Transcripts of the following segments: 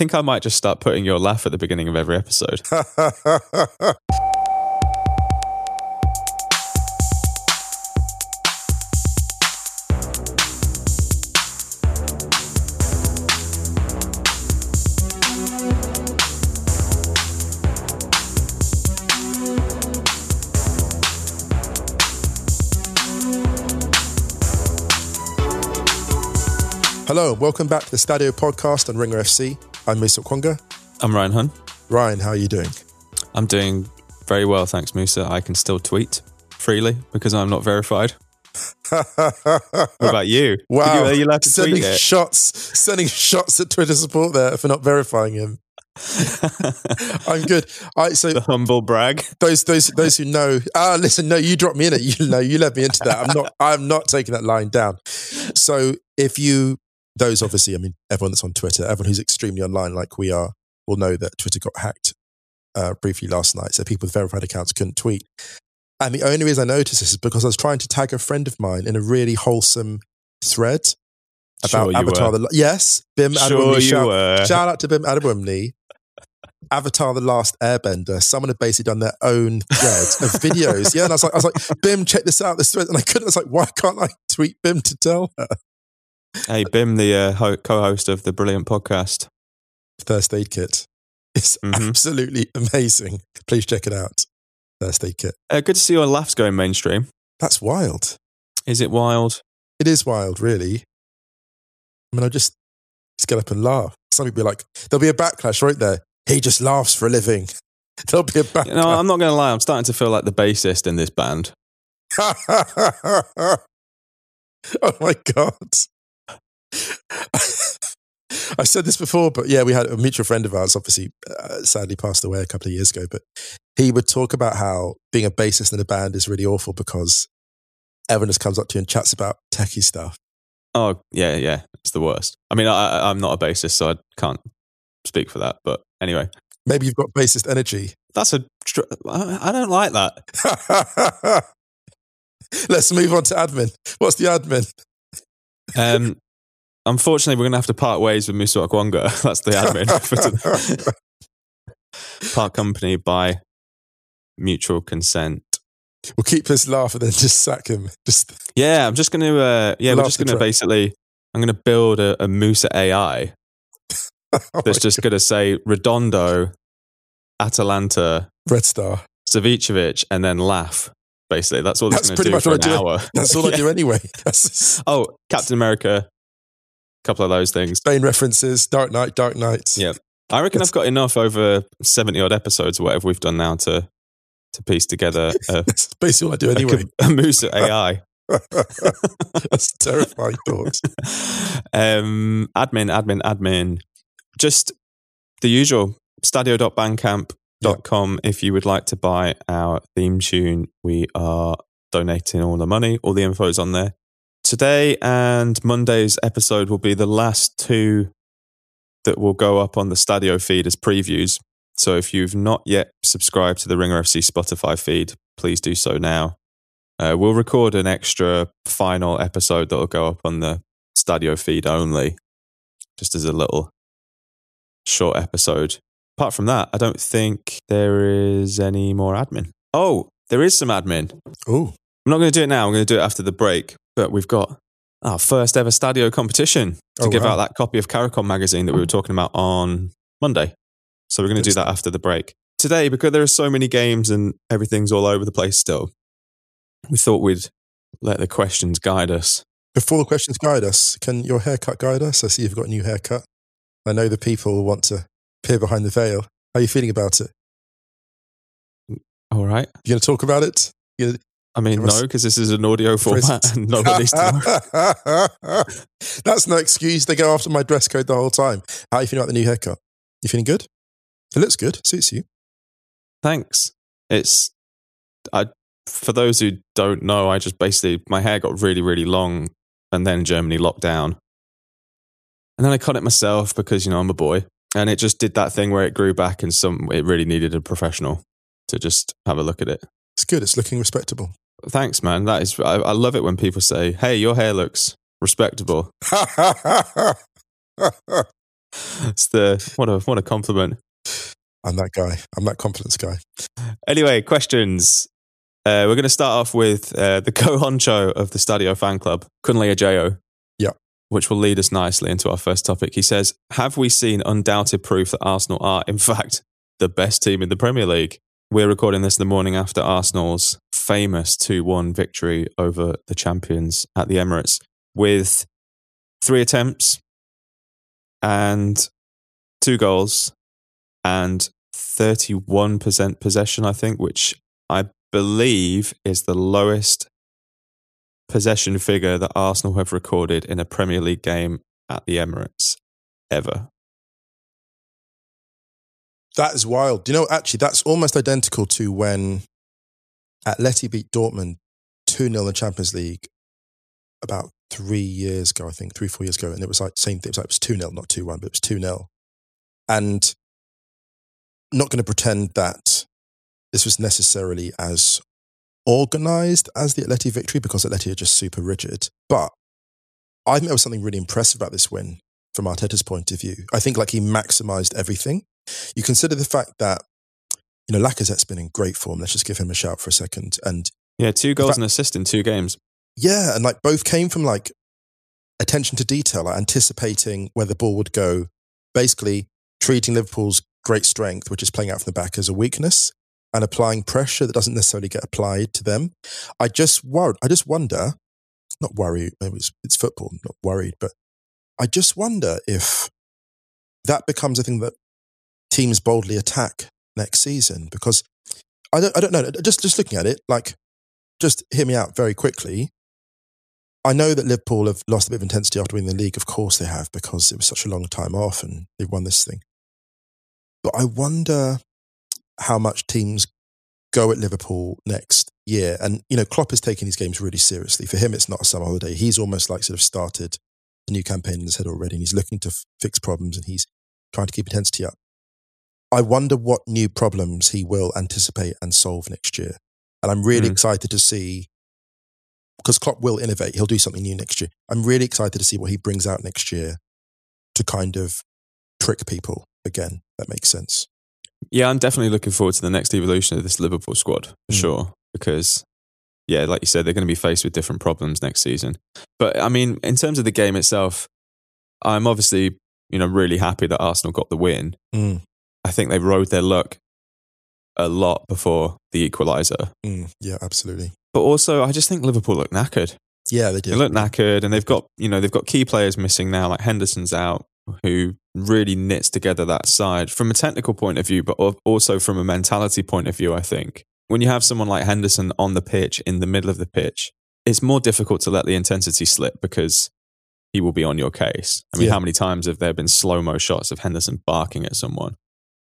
think I might just start putting your laugh at the beginning of every episode. Hello, and welcome back to the Stadio podcast on Ringer FC. I'm Musa Okwonga. I'm Ryan Hunn. Ryan, how are you doing? I'm doing very well, thanks, Musa. I can still tweet freely because I'm not verified. what about you? Wow, you, are you allowed to sending tweet it? shots, sending shots at Twitter support there for not verifying him. I'm good. I so the humble brag. those those those who know. Ah, listen, no, you dropped me in it. You know, you led me into that. I'm not. I'm not taking that line down. So if you, those obviously, I mean, everyone that's on Twitter, everyone who's extremely online like we are, will know that Twitter got hacked uh, briefly last night. So people with verified accounts couldn't tweet. And the only reason I noticed this is because I was trying to tag a friend of mine in a really wholesome thread about Sure Avatar. were. The, yes, Bim Sure Adewunmi. you shout, shout out to Bim Adewunmi. Avatar: The Last Airbender. Someone had basically done their own thread of videos. Yeah, and I was like, I was like, Bim, check this out. This thread, and I couldn't. I was like, why can't I tweet Bim to tell her? Hey, Bim, the uh, ho- co-host of the brilliant podcast. Thirst Aid Kit. It's Mhm. absolutely amazing. Please check it out. Thirst Aid Kit. Uh, good to see your laughs going mainstream. That's wild. Is it wild? It is wild, really. I mean, I just just get up and laugh. Some people be like, there'll be a backlash right there. He just laughs for a living. There'll be a backlash. You know, I'm not going to lie. I'm starting to feel like the bassist in this band. oh my god! I said this before, but yeah, we had a mutual friend of ours. Obviously, uh, sadly passed away a couple of years ago. But he would talk about how being a bassist in a band is really awful because everyone just comes up to you and chats about techie stuff. Oh, yeah, yeah. It's the worst. I mean, I, I'm not a bassist, so I can't speak for that. But anyway, Maybe you've got bassist energy. that's a. I don't like that. Let's move on to admin. What's the admin? Um, unfortunately, we're going to have to part ways with Musa Okwonga. That's the admin. Part company by mutual consent. we'll keep his laugh and then just sack him. Just Yeah, I'm just going to. Uh, yeah, we're just going to basically. I'm going to build a, a Musa AI oh that's just going to say Redondo, Atalanta, Red Star. Savicevic, and then laugh. Basically, that's all it's That's going to pretty do much for what an I do. hour. That's all I do anyway. Oh, Captain America, couple of those things. Spain references, Dark Knight, Dark Knight. Yeah. I reckon I've got enough over seventy odd episodes or whatever we've done now to to piece together a, That's basically all I do a, anyway. a Musa AI. That's a terrifying thought. um, admin, admin, admin. Just the usual stadio.bandcamp.com. If you would like to buy our theme tune, we are donating all the money. All the info is on there. Today and Monday's episode will be the last two that will go up on the Stadio feed as previews. So if you've not yet subscribed to the Ringer FC Spotify feed, please do so now. Uh, we'll record an extra final episode that will go up on the Stadio feed only, just as a little short episode. Apart from that, I don't think there is any more admin. Oh, there is some admin. Oh, I'm not going to do it now. I'm going to do it after the break. But we've got our first ever Stadio competition to Oh, give wow. out that copy of Caricom magazine that we were talking about on Monday. So we're going to do that after the break. Today, because there are so many games and everything's all over the place still, we thought we'd let the questions guide us. before the questions guide us, can your haircut guide us? I see you've got a new haircut. I know the people want to peer behind the veil. How are you feeling about it? All right. You going to talk about it? You I mean, us- no, because this is an audio format and gonna- nobody's to know. That's no excuse. They go after my dress code the whole time. How are you feeling about the new haircut? You feeling good? It looks good. Suits you. Thanks. It's I for those who don't know, I just basically my hair got really, really long and then Germany locked down. And then I cut it myself because, you know, I'm a boy. And it just did that thing where it grew back and some it really needed a professional to just have a look at it. It's good. It's looking respectable. Thanks, man. That is I, I love it when people say, Hey, your hair looks respectable. it's the what a what a compliment. I'm that guy. I'm that confidence guy. Anyway, questions. Uh, we're going to start off with uh, the co honcho of the Stadio fan club, Kunle Ajayo. Yeah. Which will lead us nicely into our first topic. He says, Have we seen undoubted proof that Arsenal are, in fact, the best team in the Premier League? We're recording this the morning after Arsenal's famous 2 1 victory over the champions at the Emirates with three attempts and two goals and 31% possession, I think, which I believe is the lowest possession figure that Arsenal have recorded in a Premier League game at the Emirates ever. That is wild. You know, actually, that's almost identical to when Atleti beat Dortmund 2 0 in the Champions League about three years ago, I think, three, four years ago. And it was like, same thing. It was like, it was 2 0, not 2 1, but it was 2 0. And not going to pretend that this was necessarily as organized as the Atleti victory because Atleti are just super rigid. But I think there was something really impressive about this win from Arteta's point of view. I think like he maximized everything. You consider the fact that, you know, Lacazette's been in great form. Let's just give him a shout for a second. And yeah, two goals fact, and assist in two games. Yeah. And like both came from like attention to detail, like anticipating where the ball would go, basically treating Liverpool's great strength, which is playing out from the back, as a weakness and applying pressure that doesn't necessarily get applied to them. I just worry, I just wonder, not worry, maybe it's, it's football, not worried, but I just wonder if that becomes a thing that teams boldly attack next season because I don't, I don't know. Just, just looking at it, like, just hear me out very quickly. I know that Liverpool have lost a bit of intensity after winning the league. Of course they have, because it was such a long time off and they've won this thing. But I wonder how much teams go at Liverpool next year. And, you know, Klopp is taking these games really seriously. For him, it's not a summer holiday. He's almost like sort of started a new campaign in his head already and he's looking to f- fix problems and he's trying to keep intensity up. I wonder what new problems he will anticipate and solve next year. And I'm really mm. excited to see because Klopp will innovate. He'll do something new next year. I'm really excited to see what he brings out next year to kind of trick people again. That makes sense. Yeah, I'm definitely looking forward to the next evolution of this Liverpool squad for mm. sure. Because, yeah, like you said, they're going to be faced with different problems next season. But I mean, in terms of the game itself, I'm obviously, you know, really happy that Arsenal got the win. Mm. I think they rode their luck a lot before the equaliser. Mm. Yeah, absolutely. But also, I just think Liverpool look knackered. Yeah, they do. They look knackered, and they've got you know they've got key players missing now, like Henderson's out, who really knits together that side from a technical point of view, but also from a mentality point of view. I think when you have someone like Henderson on the pitch in the middle of the pitch, it's more difficult to let the intensity slip because he will be on your case. I mean, yeah. how many times have there been slow mo shots of Henderson barking at someone?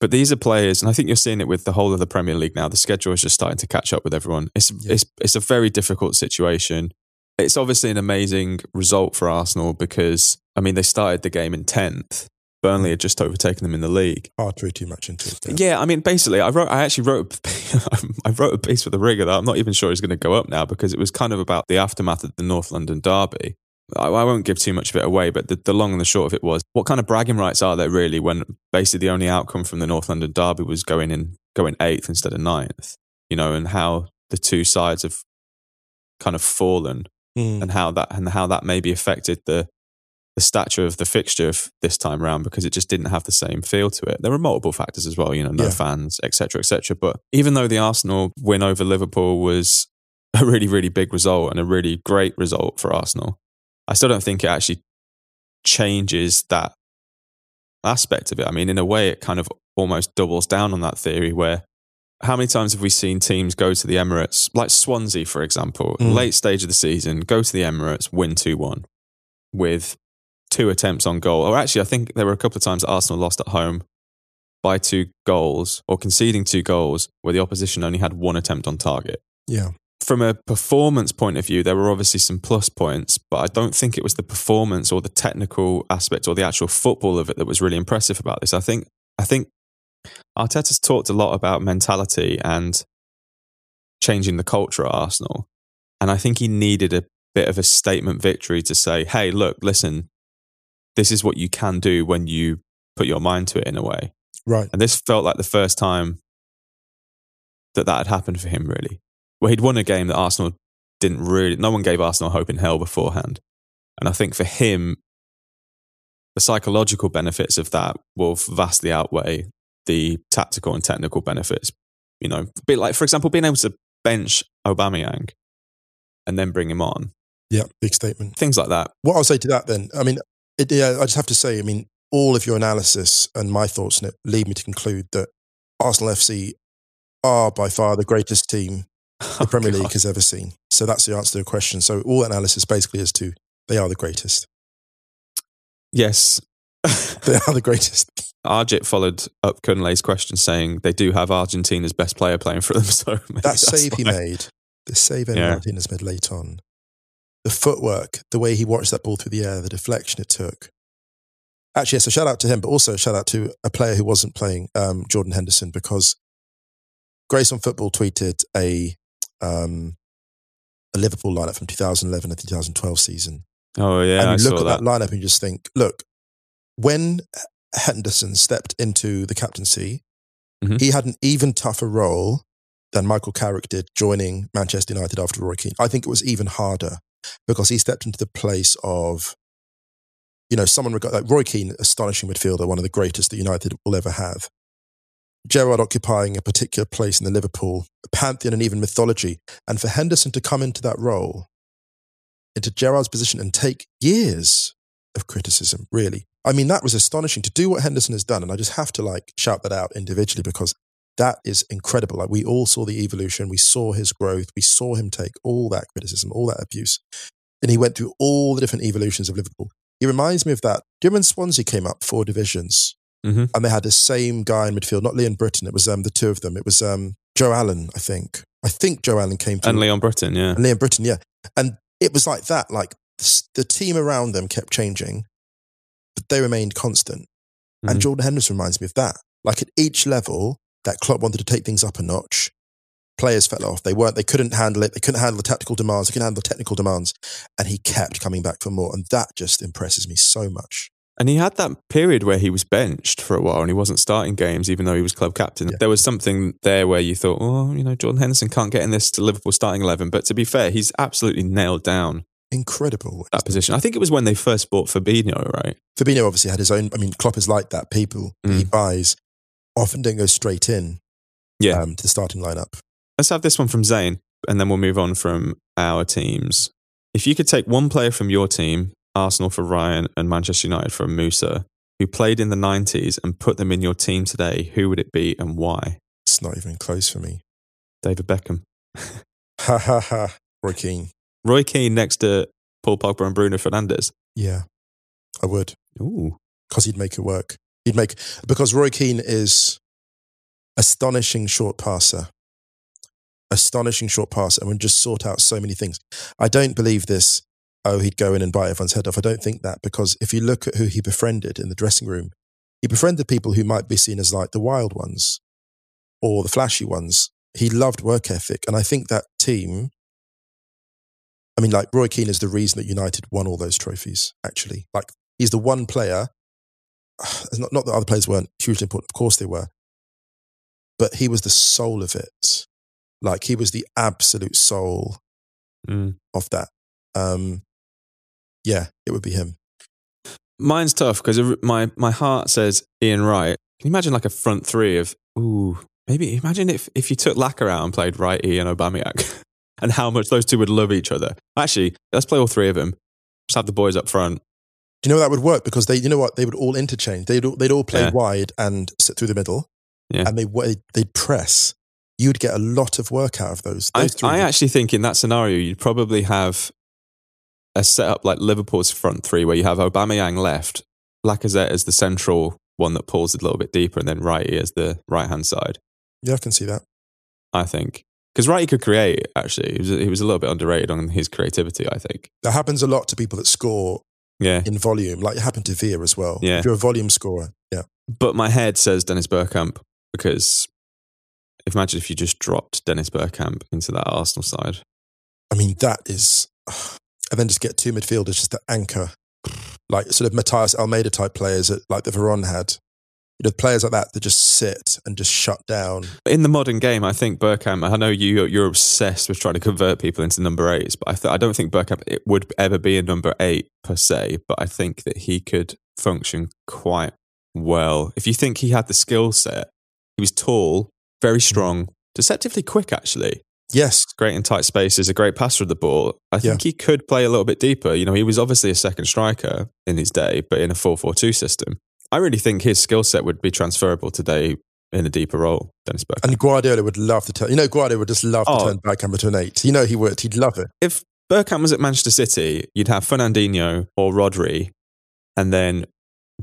But these are players, and I think you're seeing it with the whole of the Premier League now. The schedule is just starting to catch up with everyone. It's yeah. it's it's a very difficult situation. It's obviously an amazing result for Arsenal because I mean they started the game in tenth. Burnley had just overtaken them in the league. Oh, to read too much into it. Yeah. yeah, I mean, basically, I wrote. I actually wrote. I wrote a piece for the Ringer that I'm not even sure is going to go up now because it was kind of about the aftermath of the North London derby. I, I won't give too much of it away, but the, the, long and the short of it was what kind of bragging rights are there really when basically the only outcome from the North London derby was going in going eighth instead of ninth, you know, and how the two sides have kind of fallen mm. and how that and how that maybe affected the the stature of the fixture this time around because it just didn't have the same feel to it. There were multiple factors as well, you know, no yeah. fans, etc., etc. But even though the Arsenal win over Liverpool was a really, really big result and a really great result for Arsenal, I still don't think it actually changes that aspect of it. I mean, in a way, it kind of almost doubles down on that theory where how many times have we seen teams go to the Emirates, like Swansea, for example, mm. late stage of the season, go to the Emirates, win 2 1 with two attempts on goal. Or actually, I think there were a couple of times that Arsenal lost at home by two goals or conceding two goals where the opposition only had one attempt on target. Yeah from a performance point of view, there were obviously some plus points, but I don't think it was the performance or the technical aspect or the actual football of it that was really impressive about this. I think I think Arteta's talked a lot about mentality and changing the culture at Arsenal. And I think he needed a bit of a statement victory to say, hey, look, listen, this is what you can do when you put your mind to it in a way. Right. And this felt like the first time that that had happened for him, really. Where he'd won a game that Arsenal didn't really, no one gave Arsenal hope in hell beforehand. And I think for him, the psychological benefits of that will vastly outweigh the tactical and technical benefits. You know, be like, for example, being able to bench Aubameyang and then bring him on. Yeah, big statement. Things like that. What I'll say to that then, I mean, it, yeah, I just have to say, I mean, all of your analysis and my thoughts on it lead me to conclude that Arsenal FC are by far the greatest team the Premier Oh, God. League has ever seen. So that's the answer to the question. So all analysis basically is to they are the greatest. Yes. They are the greatest. Arjit followed up Kunle's question saying they do have Argentina's best player playing for them. So That save he made, the save Emi Yeah. Martinez made late on, the footwork, the way he watched that ball through the air, the deflection it took. Actually, yes, a shout out to him, but also a shout out to a player who wasn't playing, um, Jordan Henderson, because Grace on Football tweeted a um, a Liverpool lineup from 2011 and 2012 season. Oh yeah, and you look saw at that. that. lineup and just think, look, when Henderson stepped into the captaincy, Mhm. he had an even tougher role than Michael Carrick did joining Manchester United after Roy Keane. I think it was even harder because he stepped into the place of, you know, someone like Roy Keane, astonishing midfielder, one of the greatest that United will ever have. Gerrard occupying a particular place in the Liverpool pantheon and even mythology. And for Henderson to come into that role, into Gerrard's position and take years of criticism, really. I mean, that was astonishing to do what Henderson has done. And I just have to like shout that out individually because that is incredible. Like we all saw the evolution, we saw his growth, we saw him take all that criticism, all that abuse. And he went through all the different evolutions of Liverpool. He reminds me of that. Do you remember Swansea came up four divisions hmm and they had the same guy in midfield, not Leon Britton. It was um, the two of them. It was um, Joe Allen, I think. I think Joe Allen came to And Leon Britton, yeah. and Leon Britton, yeah. And it was like that. Like the team around them kept changing, but they remained constant. Mhm. And Jordan Henderson reminds me of that. Like at each level, that Klopp wanted to take things up a notch. Players fell off. They weren't. They couldn't handle it. They couldn't handle the tactical demands. They couldn't handle the technical demands, and he kept coming back for more. And that just impresses me so much. And he had that period where he was benched for a while and he wasn't starting games, even though he was club captain. Yeah. There was something there where you thought, oh, you know, Jordan Henderson can't get in this to Liverpool starting 11. But to be fair, he's absolutely nailed down Incredible. that position. I think it was when they first bought Fabinho, right? Fabinho obviously had his own. I mean, Klopp is like that. People he Mm. buys often don't go straight in Yeah. um, to the starting lineup. Let's have this one from Zane and then we'll move on from our teams. If you could take one player from your team, Arsenal for Ryan and Manchester United for Musa, who played in the 90s and put them in your team today, who would it be and why? It's not even close for me. David Beckham. Ha ha ha. Roy Keane. Roy Keane next to Paul Pogba and Bruno Fernandes. Yeah, I would Ooh. because he'd make it work. He'd make because Roy Keane is astonishing short passer, astonishing short passer, and would just sort out so many things. I don't believe this. Oh, he'd go in and bite everyone's head off. I don't think that because if you look at who he befriended in the dressing room, he befriended people who might be seen as like the wild ones or the flashy ones. He loved work ethic, and I think that team. I mean, like Roy Keane is the reason that United won all those trophies. Actually, like he's the one player. Not, not that other players weren't hugely important. Of course they were, but he was the soul of it. Like he was the absolute soul Mm. of that. Um, yeah, it would be him. Mine's tough because my, my heart says Ian Wright. Can you imagine like a front three of, ooh, maybe imagine if, if you took Lacquer out and played Wright, Ian, Aubameyang and how much those two would love each other. Actually, let's play all three of them. Just have the boys up front. Do you know that would work? Because they, you know what, they would all interchange. They'd all, they'd all play Yeah. wide and sit through the middle, Yeah. and they they'd press. You'd get a lot of work out of those. I, those three. I actually think in that scenario, you'd probably have a setup like Liverpool's front three where you have Aubameyang left, Lacazette as the central one that pulls it a little bit deeper, and then Wrighty as the right hand side. yeah, I can see that. I think because Wrighty could create. Actually, he was he was a little bit underrated on his creativity. I think. That happens a lot to people that score Yeah, in volume, like it happened to Veer as well. Yeah. If you're a volume scorer, yeah. but my head says Dennis Bergkamp because imagine if you just dropped Dennis Bergkamp into that Arsenal side. I mean, that is, and then just get two midfielders just to anchor. like sort of Matías Almeida type players that like the Veron had. You know, players like that that just sit and just shut down. In the modern game, I think Bergkamp. I know you you're obsessed with trying to convert people into number eights, but I th- I don't think Bergkamp it would ever be a number eight per se. But I think that he could function quite well if you think he had the skill set. He was tall, very strong, deceptively quick. Actually, Yes, great in tight spaces, a great passer of the ball. I think he could play a little bit deeper. You know, he was obviously a second striker in his day, but in a 4 4 2 system. I really think his skill set would be transferable today in a deeper role, Dennis Bergkamp. and Guardiola would love to turn. You know, Guardiola would just love Oh. to turn Bergkamp into an eight. You know, he would. He'd love it. if Bergkamp was at Manchester City, you'd have Fernandinho or Rodri, and then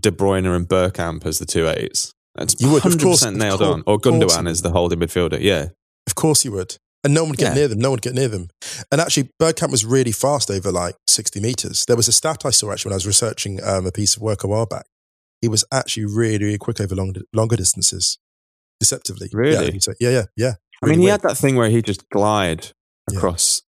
De Bruyne and Bergkamp as the two eights. That's You would, of 100% course, of nailed course, on. Or of course Gundogan as the holding midfielder. Yeah. Of course he would. And no one would get Yeah. near them. No one would get near them. And actually, Bergkamp was really fast over like 60 meters. There was a stat I saw actually when I was researching um, a piece of work a while back. He was actually really, really quick over long, longer distances, deceptively. Really? he's like- yeah, yeah, yeah. I mean, he weird. had that thing where he just glide Yeah. across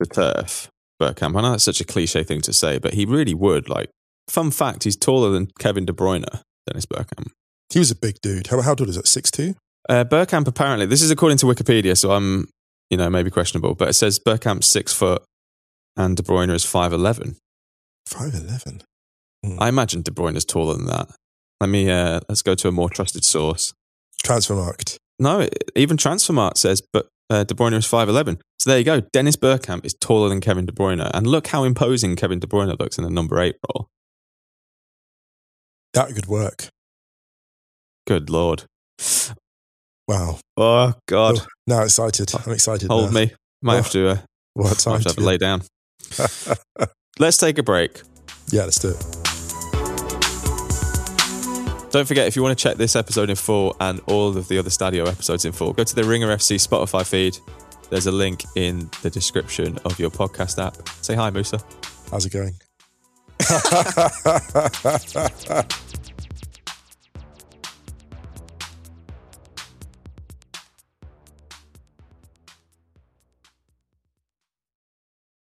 the turf. Bergkamp. I know that's such a cliche thing to say, but he really would. Like, fun fact, he's taller than Kevin De Bruyne, Dennis Bergkamp. He was a big dude. How, how tall is it? 6'2? Uh, Bergkamp apparently, this is according to Wikipedia, so I'm, you know, maybe questionable, but it says Bergkamp's six foot and De Bruyne is 5'11. 5'11. I imagine De Bruyne is taller than that. Let me, uh, let's go to a more trusted source. Transfermarkt. No, it, even Transfermarkt says, but uh, De Bruyne is 5'11. So there you go. Dennis Bergkamp is taller than Kevin De Bruyne. And look how imposing Kevin De Bruyne looks in the number eight role. That could work. Good Lord. Wow. Oh, God. Oh, now excited. I'm excited. Hold now. me. Might have to, uh, What time? have to have to lay down. Let's take a break. yeah, let's do it. Don't forget, if you want to check this episode in full and all of the other Stadio episodes in full, go to the Ringer FC Spotify feed. There's a link in the description of your podcast app. Say hi, Musa. How's it going?